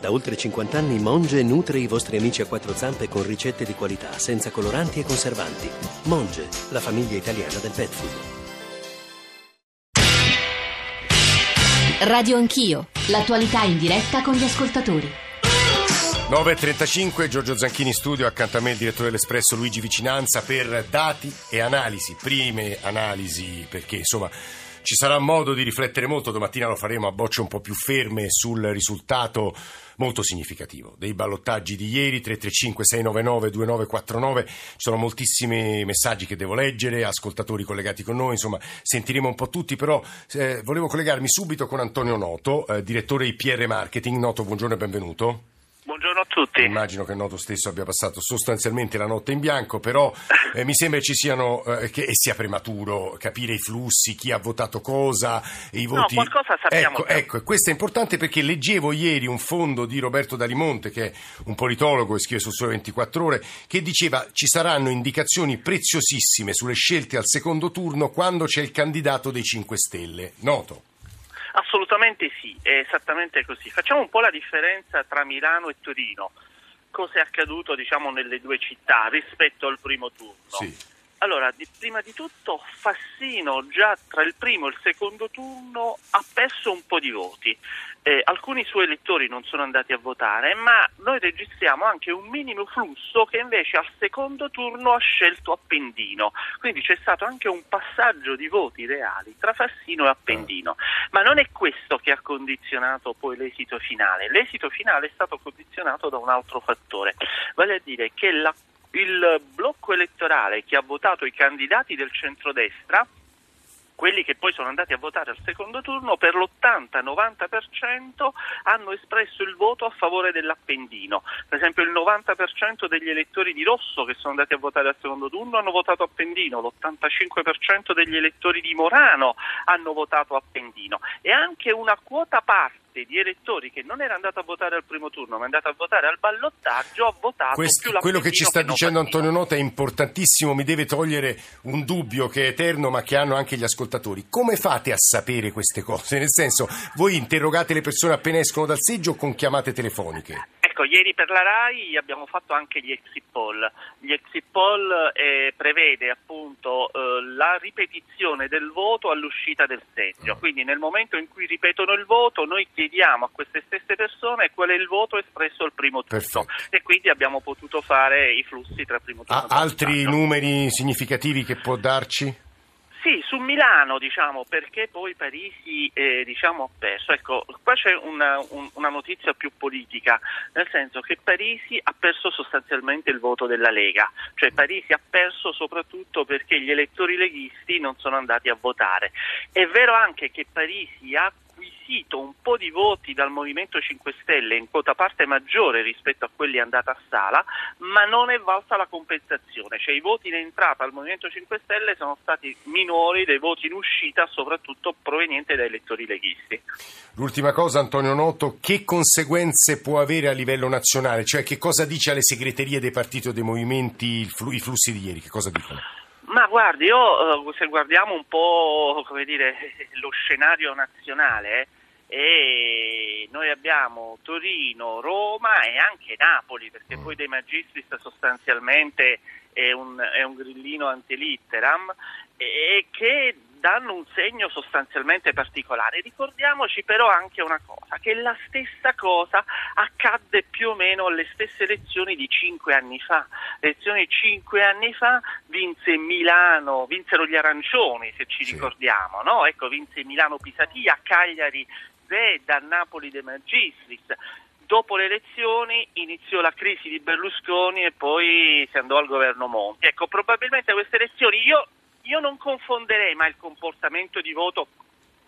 Da oltre 50 anni Monge nutre i vostri amici a quattro zampe con ricette di qualità, senza coloranti e conservanti. Monge, la famiglia italiana del pet food. Radio Anch'io, l'attualità in diretta con gli ascoltatori. 9.35, Giorgio Zanchini studio, accanto a me il direttore dell'Espresso Luigi Vicinanza per dati e analisi, prime analisi perché insomma ci sarà modo di riflettere molto, domattina lo faremo a bocce un po' più ferme sul risultato molto significativo dei ballottaggi di ieri. 335 699 2949 ci sono moltissimi messaggi che devo leggere ascoltatori collegati con noi insomma sentiremo un po' tutti però eh, volevo collegarmi subito con Antonio Noto eh, direttore IPR Marketing. Noto buongiorno e benvenuto Buongiorno a tutti. Immagino che il Noto stesso abbia passato sostanzialmente la notte in bianco, però eh, mi sembra ci siano eh, che sia prematuro capire i flussi, chi ha votato cosa, i voti. No, qualcosa sappiamo. Ecco, ecco, questo è importante perché leggevo ieri un fondo di Roberto Dalimonte, che è un politologo e scrive sul Sole 24 Ore, che diceva ci saranno indicazioni preziosissime sulle scelte al secondo turno quando c'è il candidato dei 5 Stelle. Noto. Assolutamente sì, è esattamente così. Facciamo un po' la differenza tra Milano e Torino. Cosa è accaduto diciamo, nelle due città rispetto al primo turno? Sì. Allora, di, prima di tutto Fassino già tra il primo e il secondo turno ha perso un po' di voti. Eh, alcuni suoi elettori non sono andati a votare, ma noi registriamo anche un minimo flusso che invece al secondo turno ha scelto Appendino. Quindi c'è stato anche un passaggio di voti reali tra Fassino e Appendino. Ma non è questo che ha condizionato poi l'esito finale. L'esito finale è stato condizionato da un altro fattore, vale a dire che la il blocco elettorale che ha votato i candidati del centrodestra quelli che poi sono andati a votare al secondo turno per l'80-90% hanno espresso il voto a favore dell'Appendino. Per esempio il 90% degli elettori di Rosso che sono andati a votare al secondo turno hanno votato Appendino, l'85% degli elettori di Morano hanno votato Appendino e anche una quota parte di elettori che non era andata a votare al primo turno ma è andata a votare al ballottaggio ha votato Questo, quello che ci sta che dicendo Antonio Nota è importantissimo mi deve togliere un dubbio che è eterno ma che hanno anche gli ascoltatori come fate a sapere queste cose? nel senso voi interrogate le persone appena escono dal seggio o con chiamate telefoniche? Ecco, ieri per la RAI abbiamo fatto anche gli exit poll. Gli exit poll eh, prevede appunto eh, la ripetizione del voto all'uscita del seggio. Quindi nel momento in cui ripetono il voto noi chiediamo a queste stesse persone qual è il voto espresso al primo turno. Perfetto. E quindi abbiamo potuto fare i flussi tra primo turno e secondo. Altri numeri significativi che può darci? Sì, su Milano, diciamo, perché poi Parisi eh, diciamo, ha perso. Ecco, qua c'è una, un, una, notizia più politica, nel senso che Parisi ha perso sostanzialmente il voto della Lega, cioè Parisi ha perso soprattutto perché gli elettori leghisti non sono andati a votare. È vero anche che Parisi ha acquisito un po' di voti dal Movimento 5 Stelle in quota parte maggiore rispetto a quelli andata a sala, ma non è valsa la compensazione, cioè i voti in entrata al Movimento 5 Stelle sono stati minori dei voti in uscita, soprattutto provenienti da elettori leghisti. L'ultima cosa, Antonio Noto, che conseguenze può avere a livello nazionale? Cioè che cosa dice alle segreterie dei partiti o dei movimenti i flussi di ieri? Che cosa dicono? Ma guardi, io eh, se guardiamo un po' dire, lo scenario nazionale, eh, noi abbiamo Torino, Roma e anche Napoli, perché poi dei Magistris sostanzialmente è un, è un grillino antelitteram, e che danno un segno sostanzialmente particolare. Ricordiamoci però anche una cosa, che la stessa cosa accadde più o meno alle stesse elezioni di cinque anni fa. Le elezioni cinque anni fa vinse Milano, vinsero gli arancioni, se ci sì. ricordiamo, no? Ecco, vinse Milano Pisatia, Cagliari Zedda, Napoli De Magistris dopo le elezioni iniziò la crisi di Berlusconi e poi si andò al governo Monti. Ecco, probabilmente queste elezioni io io non confonderei mai il comportamento di voto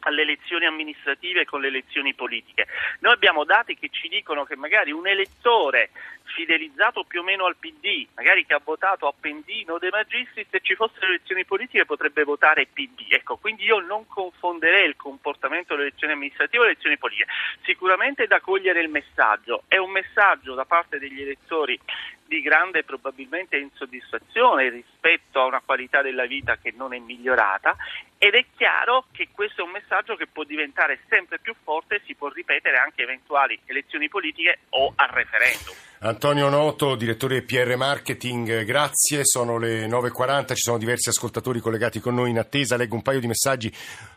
alle elezioni amministrative con le elezioni politiche. Noi abbiamo dati che ci dicono che magari un elettore fidelizzato più o meno al PD, magari che ha votato Appendino De Magistris, se ci fossero elezioni politiche potrebbe votare PD. Ecco, quindi io non confonderei il comportamento delle elezioni amministrative e le elezioni politiche. Sicuramente da cogliere il messaggio, è un messaggio da parte degli elettori di grande probabilmente insoddisfazione rispetto a una qualità della vita che non è migliorata ed è chiaro che questo è un messaggio che può diventare sempre più forte e si può ripetere anche eventuali elezioni politiche o al referendum. Antonio Noto, direttore PR Marketing, grazie, sono le 9.40, ci sono diversi ascoltatori collegati con noi in attesa, leggo un paio di messaggi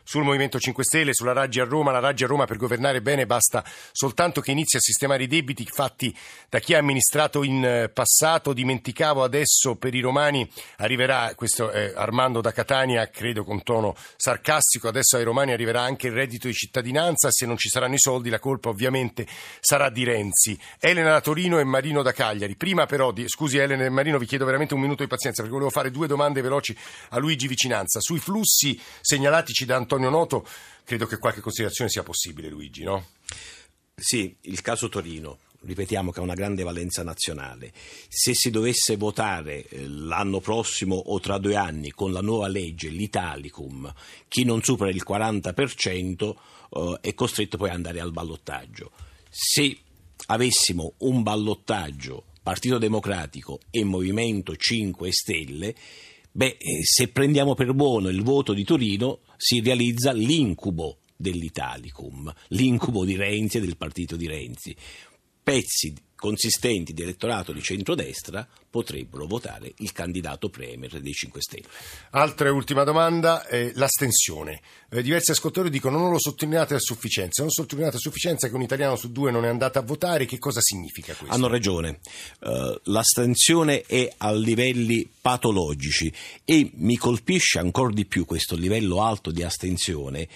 sul Movimento 5 Stelle, sulla Raggi a Roma, la Raggi a Roma per governare bene basta soltanto che inizi a sistemare i debiti fatti da chi ha amministrato in eh, passato, dimenticavo adesso per i romani arriverà, questo è Armando da Catania, credo con tono sarcastico, adesso ai romani arriverà anche il reddito di cittadinanza, se non ci saranno i soldi la colpa ovviamente sarà di Renzi. Elena da Torino e Marino da Cagliari. Prima però, di, scusi Elena e Marino, vi chiedo veramente un minuto di pazienza perché volevo fare due domande veloci a Luigi Vicinanza. Sui flussi segnalatici da Antonio Noto, credo che qualche considerazione sia possibile, Luigi, no? Sì, il caso Torino ripetiamo che ha una grande valenza nazionale. Se si dovesse votare eh, l'anno prossimo o tra due anni con la nuova legge, l'Italicum, chi non supera il 40% eh, è costretto poi ad andare al ballottaggio. Se avessimo un ballottaggio Partito Democratico e Movimento 5 Stelle, beh, eh, se prendiamo per buono il voto di Torino, si realizza l'incubo dell'Italicum, l'incubo di Renzi e del partito di Renzi. Pezzi consistenti di elettorato di centrodestra potrebbero votare il candidato Premier dei 5 Stelle. Altra ultima domanda, eh, l'astensione. Eh, diversi ascoltatori dicono non lo sottolineate a sufficienza, non sottolineate a sufficienza che un italiano su due non è andato a votare, che cosa significa questo? Hanno ragione, uh, l'astensione è a livelli patologici e mi colpisce ancora di più questo livello alto di astensione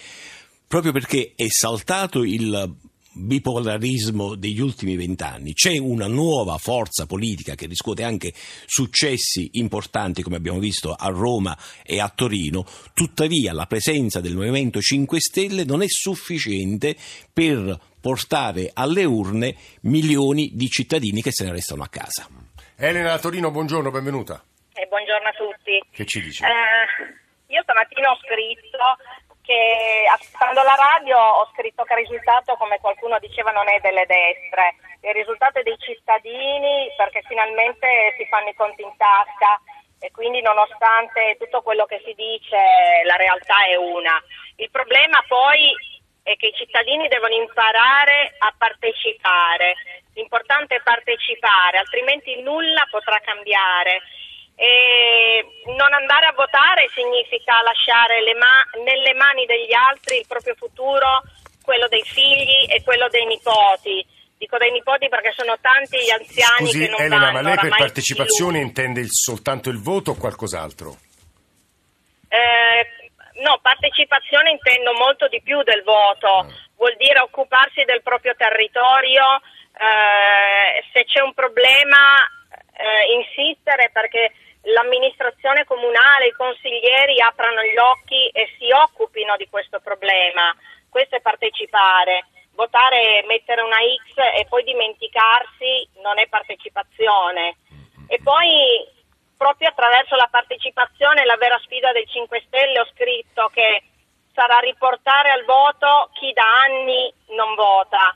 proprio perché è saltato il bipolarismo degli ultimi vent'anni. C'è una nuova forza politica che riscuote anche successi importanti, come abbiamo visto a Roma e a Torino, tuttavia la presenza del Movimento 5 Stelle non è sufficiente per portare alle urne milioni di cittadini che se ne restano a casa. Elena Torino, buongiorno, benvenuta. Eh, buongiorno a tutti. Che ci dice? Eh, io stamattina ho scritto che ascoltando la radio ho scritto che il risultato, come qualcuno diceva, non è delle destre, il risultato è dei cittadini perché finalmente si fanno i conti in tasca. E quindi nonostante tutto quello che si dice la realtà è una. Il problema poi è che i cittadini devono imparare a partecipare, l'importante è partecipare, altrimenti nulla potrà cambiare e non andare a votare significa lasciare ma- nelle mani degli altri il proprio futuro, quello dei figli e quello dei nipoti. Dico dei nipoti perché sono tanti gli anziani Scusi, che non Elena, vanno ma lei per partecipazione più. intende il- soltanto il voto o qualcos'altro? Eh, no, partecipazione intendo molto di più del voto, vuol dire occuparsi del proprio territorio, eh, se c'è un problema eh, insistere perché l'amministrazione comunale, i consiglieri aprano gli occhi e si occupino di questo problema. Questo è partecipare. Votare, mettere una X e poi dimenticarsi non è partecipazione. E poi proprio attraverso la partecipazione, la vera sfida del 5 Stelle, ho scritto che sarà riportare al voto chi da anni non vota.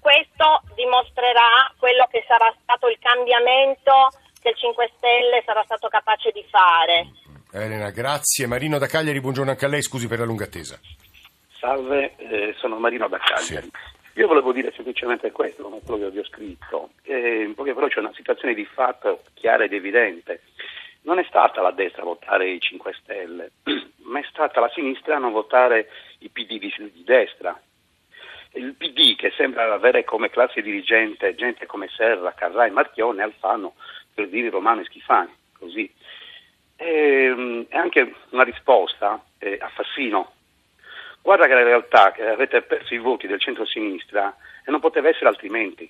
Questo dimostrerà quello che sarà stato il cambiamento il 5 Stelle sarà stato capace di fare. Elena, grazie. Marino da Cagliari, buongiorno anche a lei, scusi per la lunga attesa. Salve, eh, sono Marino da Cagliari. Sì. Io volevo dire semplicemente questo, come quello che vi ho scritto, che in poche parole c'è una situazione di fatto chiara ed evidente. Non è stata la destra a votare i 5 Stelle, ma è stata la sinistra a non votare i PD di, di destra. Il PD, che sembra avere come classe dirigente gente come Serra, Carrai, Marchione, Alfano, per dire Romano e Schifani, così. E, è anche una risposta eh, a Fassino. Guarda che la realtà che avete perso i voti del centro-sinistra e non poteva essere altrimenti.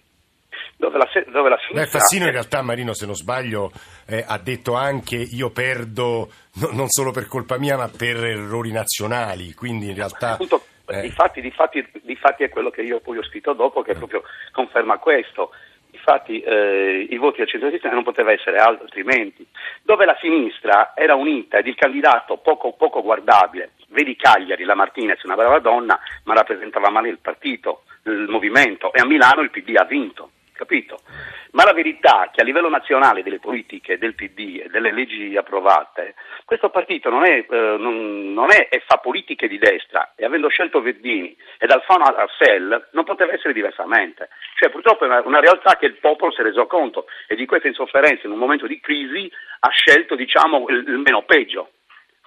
Dove la, dove la sinistra... Beh, Fassino in realtà, Marino, se non sbaglio, eh, ha detto anche io perdo no- non solo per colpa mia, ma per errori nazionali, quindi in realtà... Appunto, eh. difatti, difatti, difatti è quello che io poi ho scritto dopo che proprio conferma questo. Infatti eh, i voti del centro-sinistra non poteva essere altrimenti, dove la sinistra era unita ed il candidato poco, poco guardabile, vedi Cagliari, la Martinez, una brava donna, ma rappresentava male il partito, il movimento e a Milano il PD ha vinto capito? Ma la verità è che a livello nazionale delle politiche del PD e delle leggi approvate, questo partito non è, eh, non, non è e fa politiche di destra e avendo scelto Verdini ed Alfano Arcel non poteva essere diversamente. Cioè purtroppo è una, una, realtà che il popolo si è reso conto e di questa insofferenza in un momento di crisi ha scelto diciamo, il, il meno peggio.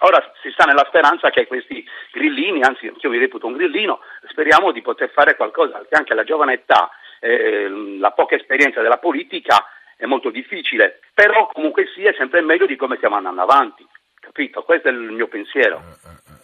Ora si sta nella speranza che questi grillini, anzi io mi reputo un grillino, speriamo di poter fare qualcosa che anche alla giovane età eh, la poca esperienza della politica è molto difficile, però comunque sia è sempre meglio di come stiamo andando avanti, capito? Questo è il mio pensiero.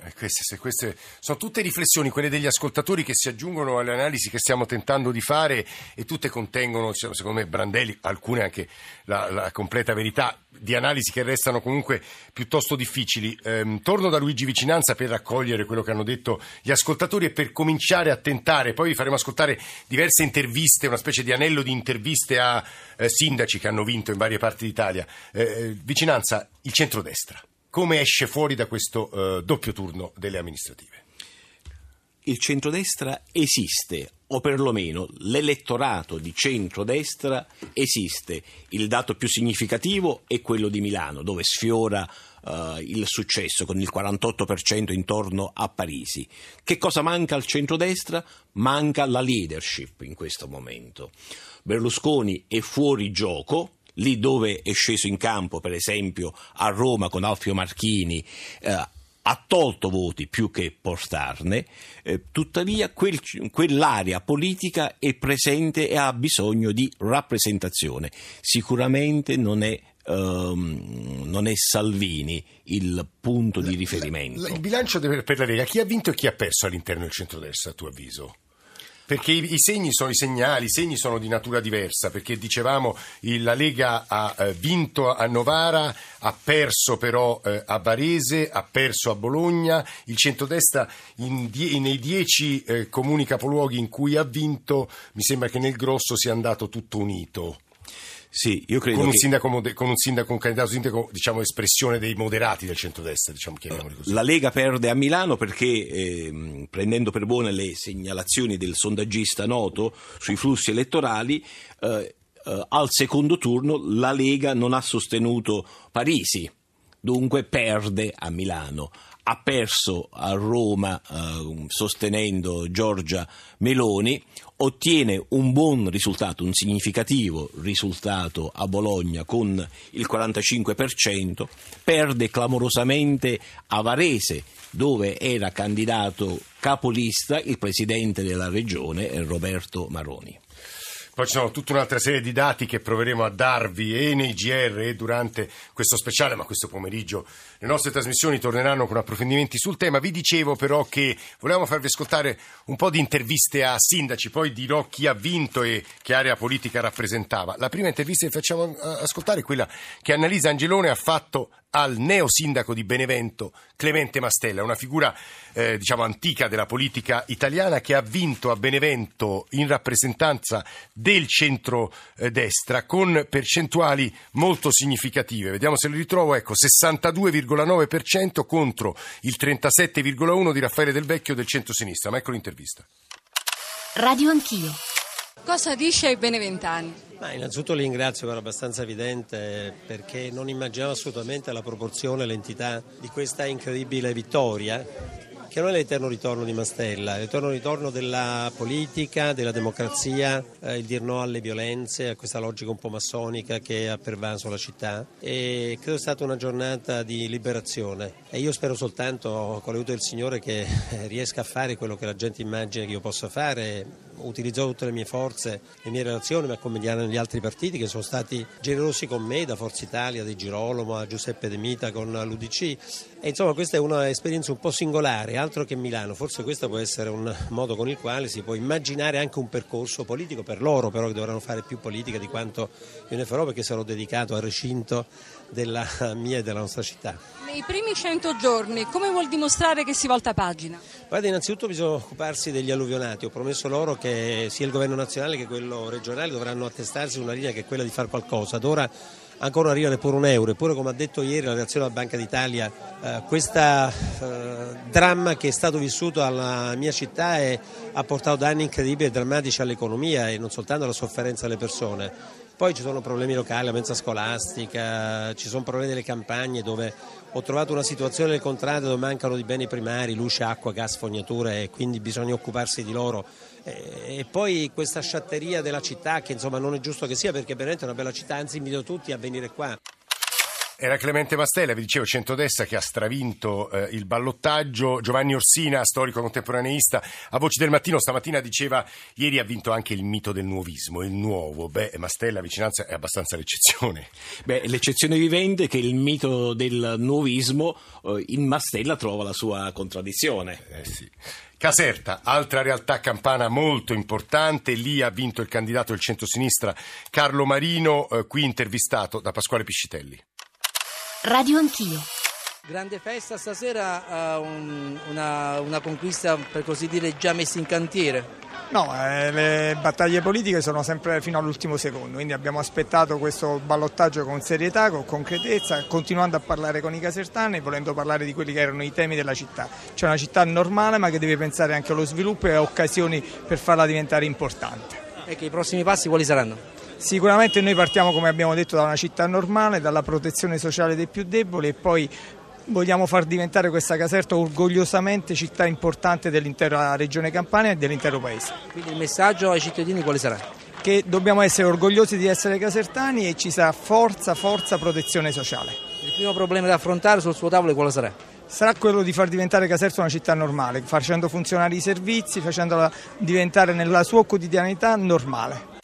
Eh, eh, eh, queste, queste, sono tutte riflessioni, quelle degli ascoltatori che si aggiungono alle analisi che stiamo tentando di fare e tutte contengono, secondo me, brandelli, alcune anche la, la completa verità, di analisi che restano comunque piuttosto difficili. Ehm, torno da Luigi Vicinanza per raccogliere quello che hanno detto gli ascoltatori e per cominciare a tentare, poi vi faremo ascoltare diverse interviste, una specie di anello di interviste a eh, sindaci che hanno vinto in varie parti d'Italia. Eh, eh vicinanza, il centrodestra come esce fuori da questo uh, doppio turno delle amministrative? Il centrodestra esiste, o perlomeno l'elettorato di centrodestra esiste. Il dato più significativo è quello di Milano, dove sfiora uh, il successo con il 48% intorno a Parisi. Che cosa manca al centrodestra? Manca la leadership in questo momento. Berlusconi è fuori gioco, lì dove è sceso in campo, per esempio a Roma con Alfio Marchini, eh, ha tolto voti più che portarne, eh, tuttavia quel, quell'area politica è presente e ha bisogno di rappresentazione. Sicuramente non è Um, non è Salvini il punto di riferimento. il bilancio per la Lega, chi ha vinto e chi ha perso all'interno del centrodestra, a tuo avviso? Perché i, i, segni sono i segnali, i segni sono di natura diversa, perché dicevamo la Lega ha eh, vinto a Novara, ha perso però eh, a Varese, ha perso a Bologna, il centrodestra in die, nei dieci eh, comuni capoluoghi in cui ha vinto mi sembra che nel grosso sia andato tutto unito. Sì, io credo con un, che... sindaco, con un sindaco, un candidato sindaco, diciamo, espressione dei moderati del centrodestra, diciamo, chiamiamoli così. La Lega perde a Milano perché, eh, prendendo per buone le segnalazioni del sondaggista noto sui flussi elettorali, eh, eh, al secondo turno la Lega non ha sostenuto Parisi, dunque perde a Milano ha perso a Roma eh, sostenendo Giorgia Meloni, ottiene un buon risultato, un significativo risultato a Bologna con il 45%, perde clamorosamente a Varese dove era candidato capolista il presidente della regione Roberto Maroni. Poi ci sono tutta un'altra serie di dati che proveremo a darvi e nei GR e durante questo speciale, ma questo pomeriggio le nostre trasmissioni torneranno con approfondimenti sul tema. Vi dicevo però che volevamo farvi ascoltare un po' di interviste a sindaci, poi dirò chi ha vinto e che area politica rappresentava. La prima intervista che facciamo eh, ascoltare è quella che Annalisa Angelone ha fatto al neo sindaco di Benevento Clemente Mastella, una figura eh, diciamo antica della politica italiana che ha vinto a Benevento in rappresentanza del centro-destra con percentuali molto significative. Vediamo se le ritrovo, ecco 62,9% contro il 37,1% di Raffaele Del Vecchio del centro-sinistra. Ma ecco l'intervista. Radio Anch'io. Cosa dice ai beneventani? Ma innanzitutto li ringrazio, era abbastanza evidente perché non immaginavo assolutamente la proporzione e l'entità di questa incredibile vittoria che non è l'eterno ritorno di Mastella, è l'eterno ritorno della politica, della democrazia, eh, il dir no alle violenze, a questa logica un po' massonica che ha pervaso la città. E credo sia stata una giornata di liberazione. E io spero soltanto con l'aiuto del Signore che riesca a fare quello che la gente immagina che io possa fare, utilizzo tutte le mie forze, le mie relazioni, ma come gli altri partiti che sono stati generosi con me, da Forza Italia, di Girolamo a Giuseppe De Mita con l'UDC e insomma questa è un'esperienza un po' singolare, altro che Milano, forse questo può essere un modo con il quale si può immaginare anche un percorso politico per loro, però che dovranno fare più politica di quanto io ne farò perché sarò dedicato al recinto della mia e della nostra città. Nei primi 100 giorni come vuol dimostrare che si volta pagina? Guarda, innanzitutto bisogna occuparsi degli alluvionati. Ho promesso loro che sia il governo nazionale che quello regionale dovranno attestarsi su una linea che è quella di fare qualcosa. Ad ora ancora arriva neppure un euro, eppure come ha detto ieri la reazione della Banca d'Italia, eh, questo eh, dramma che è stato vissuto alla mia città è, ha portato danni incredibili e drammatici all'economia e non soltanto alla sofferenza delle persone. Poi ci sono problemi locali, la mensa scolastica, ci sono problemi delle campagne dove ho trovato una situazione nel contratto dove mancano di beni primari, luce, acqua, gas, fognature e quindi bisogna occuparsi di loro. E poi questa sciatteria della città che insomma non è giusto che sia perché veramente è una bella città, anzi invito tutti a venire qua. Era Clemente Mastella, vi dicevo, centrodestra che ha stravinto eh, il ballottaggio. Giovanni Orsina, storico contemporaneista, a Voci del Mattino, stamattina diceva ieri ha vinto anche il mito del nuovismo, il nuovo. Beh, Mastella, vicinanza è abbastanza l'eccezione. Beh, l'eccezione vivente è che il mito del nuovismo eh, in Mastella trova la sua contraddizione. Eh sì. Caserta, altra realtà campana molto importante, lì ha vinto il candidato del centro-sinistra Carlo Marino, eh, qui intervistato da Pasquale Piscitelli. Radio Anch'io. Grande festa stasera, uh, un, una, una, conquista per così dire già messa in cantiere. No, eh, le battaglie politiche sono sempre fino all'ultimo secondo, quindi abbiamo aspettato questo ballottaggio con serietà, con concretezza, continuando a parlare con i casertani e volendo parlare di quelli che erano i temi della città. C'è una città normale ma che deve pensare anche allo sviluppo e a occasioni per farla diventare importante. E che i prossimi passi quali saranno? Sicuramente noi partiamo, come abbiamo detto, da una città normale, dalla protezione sociale dei più deboli e poi vogliamo far diventare questa Caserta orgogliosamente città importante dell'intera regione Campania e dell'intero paese. Quindi il messaggio ai cittadini quale sarà? Che dobbiamo essere orgogliosi di essere casertani e ci sarà forza, forza protezione sociale. Il primo problema da affrontare sul suo tavolo quale sarà? Sarà quello di far diventare Caserta una città normale, facendo funzionare i servizi, facendola diventare nella sua quotidianità normale.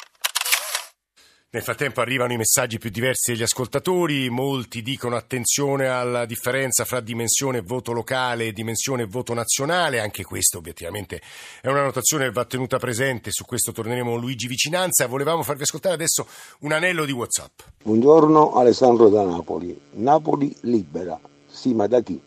Nel frattempo arrivano i messaggi più diversi degli ascoltatori, molti dicono attenzione alla differenza fra dimensione voto locale e dimensione voto nazionale, anche questo obiettivamente è una notazione che va tenuta presente, su questo torneremo Luigi Vicinanza, volevamo farvi ascoltare adesso un anello di Whatsapp. Buongiorno Alessandro da Napoli, Napoli libera, sì ma da chi?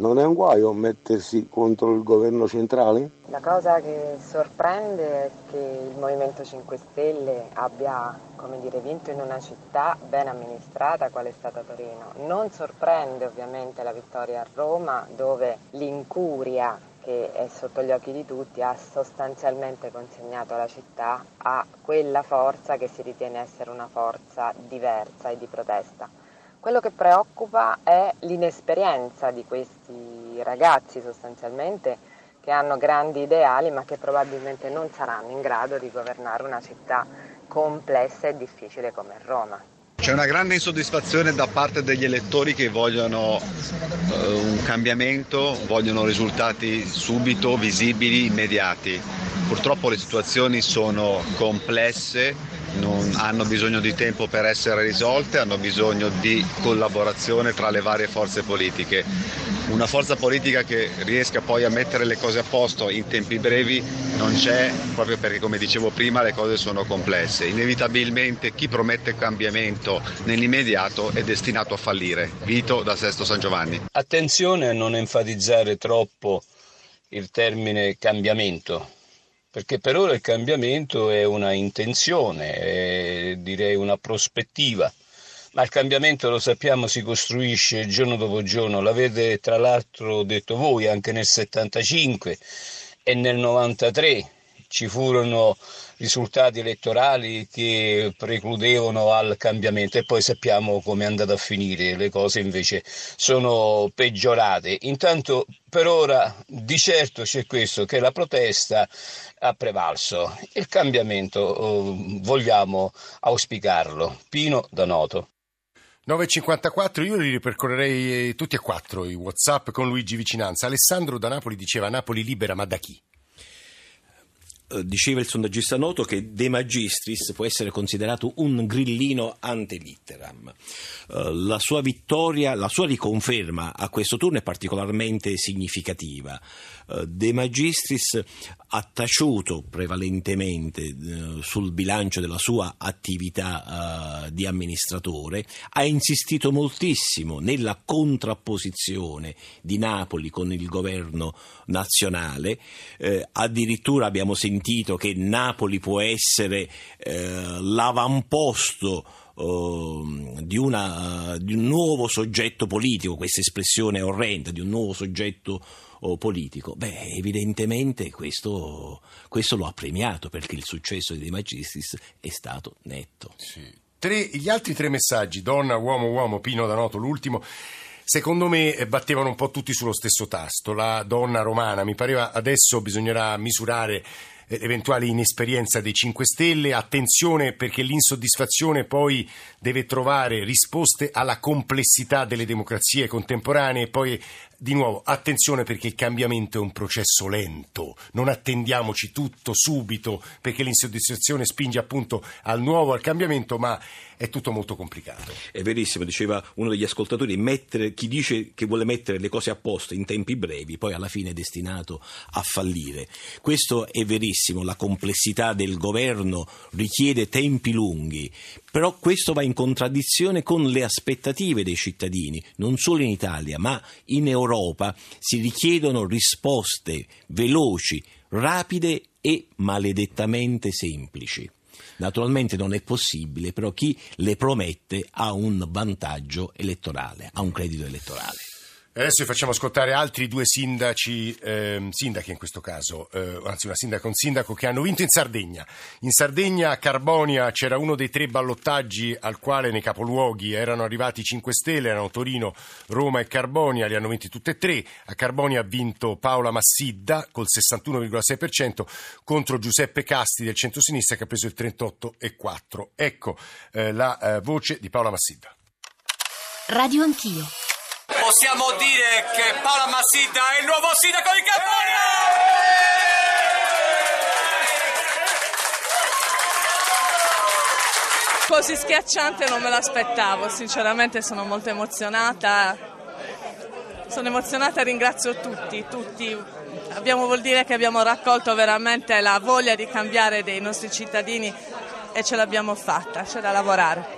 Non è un guaio mettersi contro il governo centrale? La cosa che sorprende è che il Movimento 5 Stelle abbia come dire, vinto in una città ben amministrata quale è stata Torino. Non sorprende ovviamente la vittoria a Roma dove l'incuria che è sotto gli occhi di tutti ha sostanzialmente consegnato la città a quella forza che si ritiene essere una forza diversa e di protesta. Quello che preoccupa è l'inesperienza di questi ragazzi sostanzialmente che hanno grandi ideali ma che probabilmente non saranno in grado di governare una città complessa e difficile come Roma. C'è una grande insoddisfazione da parte degli elettori che vogliono uh, un cambiamento, vogliono risultati subito, visibili, immediati. Purtroppo le situazioni sono complesse, non, hanno bisogno di tempo per essere risolte, hanno bisogno di collaborazione tra le varie forze politiche. Una forza politica che riesca poi a mettere le cose a posto in tempi brevi non c'è, proprio perché come dicevo prima le cose sono complesse. Inevitabilmente chi promette cambiamento nell'immediato è destinato a fallire. Vito da Sesto San Giovanni. Attenzione a non enfatizzare troppo il termine cambiamento perché per ora il cambiamento è una intenzione, è, direi una prospettiva, ma il cambiamento lo sappiamo si costruisce giorno dopo giorno, l'avete tra l'altro detto voi anche nel 75 e nel 93 ci furono risultati elettorali che precludevano al cambiamento e poi sappiamo come è andata a finire, le cose invece sono peggiorate. Intanto per ora di certo c'è questo che la protesta ha prevalso, il cambiamento eh, vogliamo auspicarlo. Pino da Noto. 9.54, io li ripercorrerei tutti e quattro i Whatsapp con Luigi Vicinanza. Alessandro da Napoli diceva Napoli libera, ma da chi? Eh, diceva il sondaggista noto che De Magistris può essere considerato un grillino ante litteram. Eh, la sua vittoria, la sua riconferma a questo turno è particolarmente significativa. Eh, De Magistris ha taciuto prevalentemente sul bilancio della sua attività di amministratore, ha insistito moltissimo nella contrapposizione di Napoli con il governo nazionale, addirittura abbiamo sentito che Napoli può essere eh, l'avamposto uh, di, una, di, un nuovo soggetto politico, questa espressione orrenda, di un nuovo soggetto uh, politico, beh, evidentemente questo, questo, lo ha premiato perché il successo di De Magistris è stato netto. Sì. Tre, gli altri tre messaggi, donna, uomo, uomo, Pino Danoto, l'ultimo secondo me eh, battevano un po' tutti sullo stesso tasto. La donna romana, mi pareva adesso bisognerà misurare eh, eventuali inesperienza dei 5 Stelle, attenzione perché l'insoddisfazione poi deve trovare risposte alla complessità delle democrazie contemporanee, poi di nuovo, attenzione perché il cambiamento è un processo lento, non attendiamoci tutto subito perché l'insoddisfazione spinge appunto al nuovo, al cambiamento, ma è tutto molto complicato. È verissimo, diceva uno degli ascoltatori, mettere, chi dice che vuole mettere le cose a posto in tempi brevi, poi alla fine è destinato a fallire. Questo è verissimo, la complessità del governo richiede tempi lunghi, però questo va in contraddizione con le aspettative dei cittadini, non solo in Italia, ma in Europa si richiedono risposte veloci, rapide e maledettamente semplici. Naturalmente non è possibile, però chi le promette ha un vantaggio elettorale, ha un credito elettorale. Adesso vi facciamo ascoltare altri due sindaci, eh, sindache in questo caso, eh, anzi una sindaca e un sindaco che hanno vinto in Sardegna. In Sardegna a Carbonia c'era uno dei tre ballottaggi al quale nei capoluoghi erano arrivati 5 Stelle, erano Torino, Roma e Carbonia, li hanno vinti tutte e tre. A Carbonia ha vinto Paola Massidda col 61,6% contro Giuseppe Casti del centro-sinistra che ha preso il 38,4%. Ecco eh, la eh, voce di Paola Massidda. Radio Anch'io possiamo dire che Paola Massidda è il nuovo sindaco di Campania! Così schiacciante non me l'aspettavo, sinceramente sono molto emozionata. Sono emozionata e ringrazio tutti, tutti. Abbiamo, vuol dire che abbiamo raccolto veramente la voglia di cambiare dei nostri cittadini e ce l'abbiamo fatta, c'è da lavorare.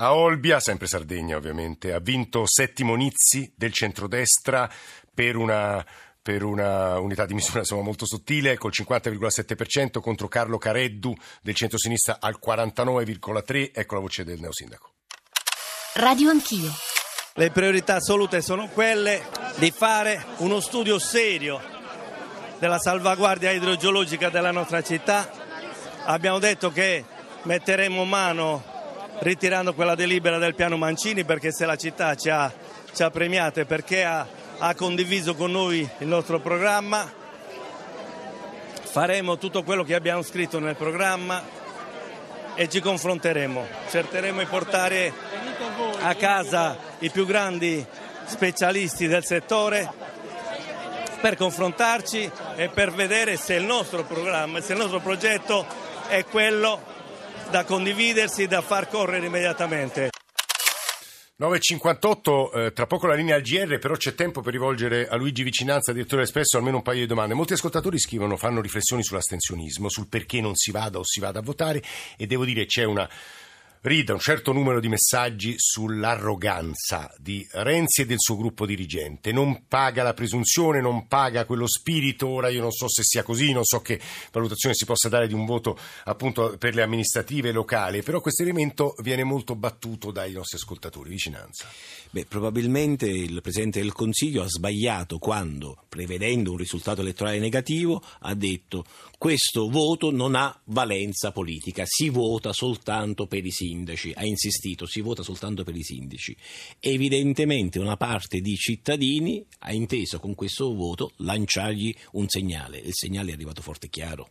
A Olbia, sempre Sardegna ovviamente, ha vinto Settimo Nizzi del centrodestra per una per una unità di misura insomma, molto sottile, col 50,7% contro Carlo Careddu del centro-sinistra al 49,3%. Ecco la voce del neosindaco. Radio Anch'io. Le priorità assolute sono quelle di fare uno studio serio della salvaguardia idrogeologica della nostra città. Abbiamo detto che metteremo mano ritirando quella delibera del piano Mancini perché se la città ci ha, ci ha premiate perché ha, ha condiviso con noi il nostro programma, faremo tutto quello che abbiamo scritto nel programma e ci confronteremo. Cercheremo di portare a casa i più grandi specialisti del settore per confrontarci e per vedere se il nostro programma, se il nostro progetto è quello da condividersi, da far correre immediatamente. 9.58, eh, tra poco la linea al GR, però c'è tempo per rivolgere a Luigi Vicinanza, direttore Espresso, almeno un paio di domande. Molti ascoltatori scrivono, fanno riflessioni sull'astensionismo, sul perché non si vada o si vada a votare e devo dire c'è una rida un certo numero di messaggi sull'arroganza di Renzi e del suo gruppo dirigente. Non paga la presunzione, non paga quello spirito. Ora io non so se sia così, non so che valutazione si possa dare di un voto appunto per le amministrative locali, però questo elemento viene molto battuto dai nostri ascoltatori. Vicinanza. Beh, probabilmente il Presidente del Consiglio ha sbagliato quando, prevedendo un risultato elettorale negativo, ha detto questo voto non ha valenza politica, si vota soltanto per i sindaci. Ha insistito, si vota soltanto per i sindaci. Evidentemente una parte di cittadini ha inteso con questo voto lanciargli un segnale. Il segnale è arrivato forte e chiaro.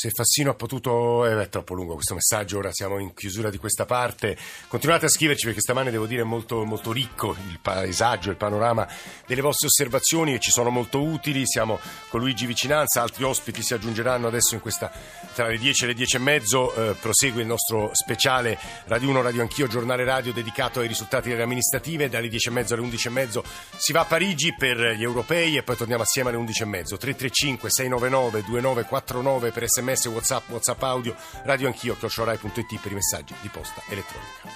Se Fassino ha potuto... Eh, è troppo lungo questo messaggio, ora siamo in chiusura di questa parte. Continuate a scriverci perché stamane devo dire è molto, molto ricco il paesaggio, il panorama delle vostre osservazioni e ci sono molto utili. Siamo con Luigi Vicinanza, altri ospiti si aggiungeranno adesso in questa tra le 10 e le 10 e mezzo. Eh, prosegue il nostro speciale Radio 1, Radio Anch'io, giornale radio dedicato ai risultati delle amministrative. Dalle 10 e mezzo alle 11 e mezzo si va a Parigi per gli europei e poi torniamo assieme alle 11 e mezzo. 335 699 2949 per sms sms, whatsapp, whatsapp audio, radio anch'io, chiocciorai.it per i messaggi di posta elettronica.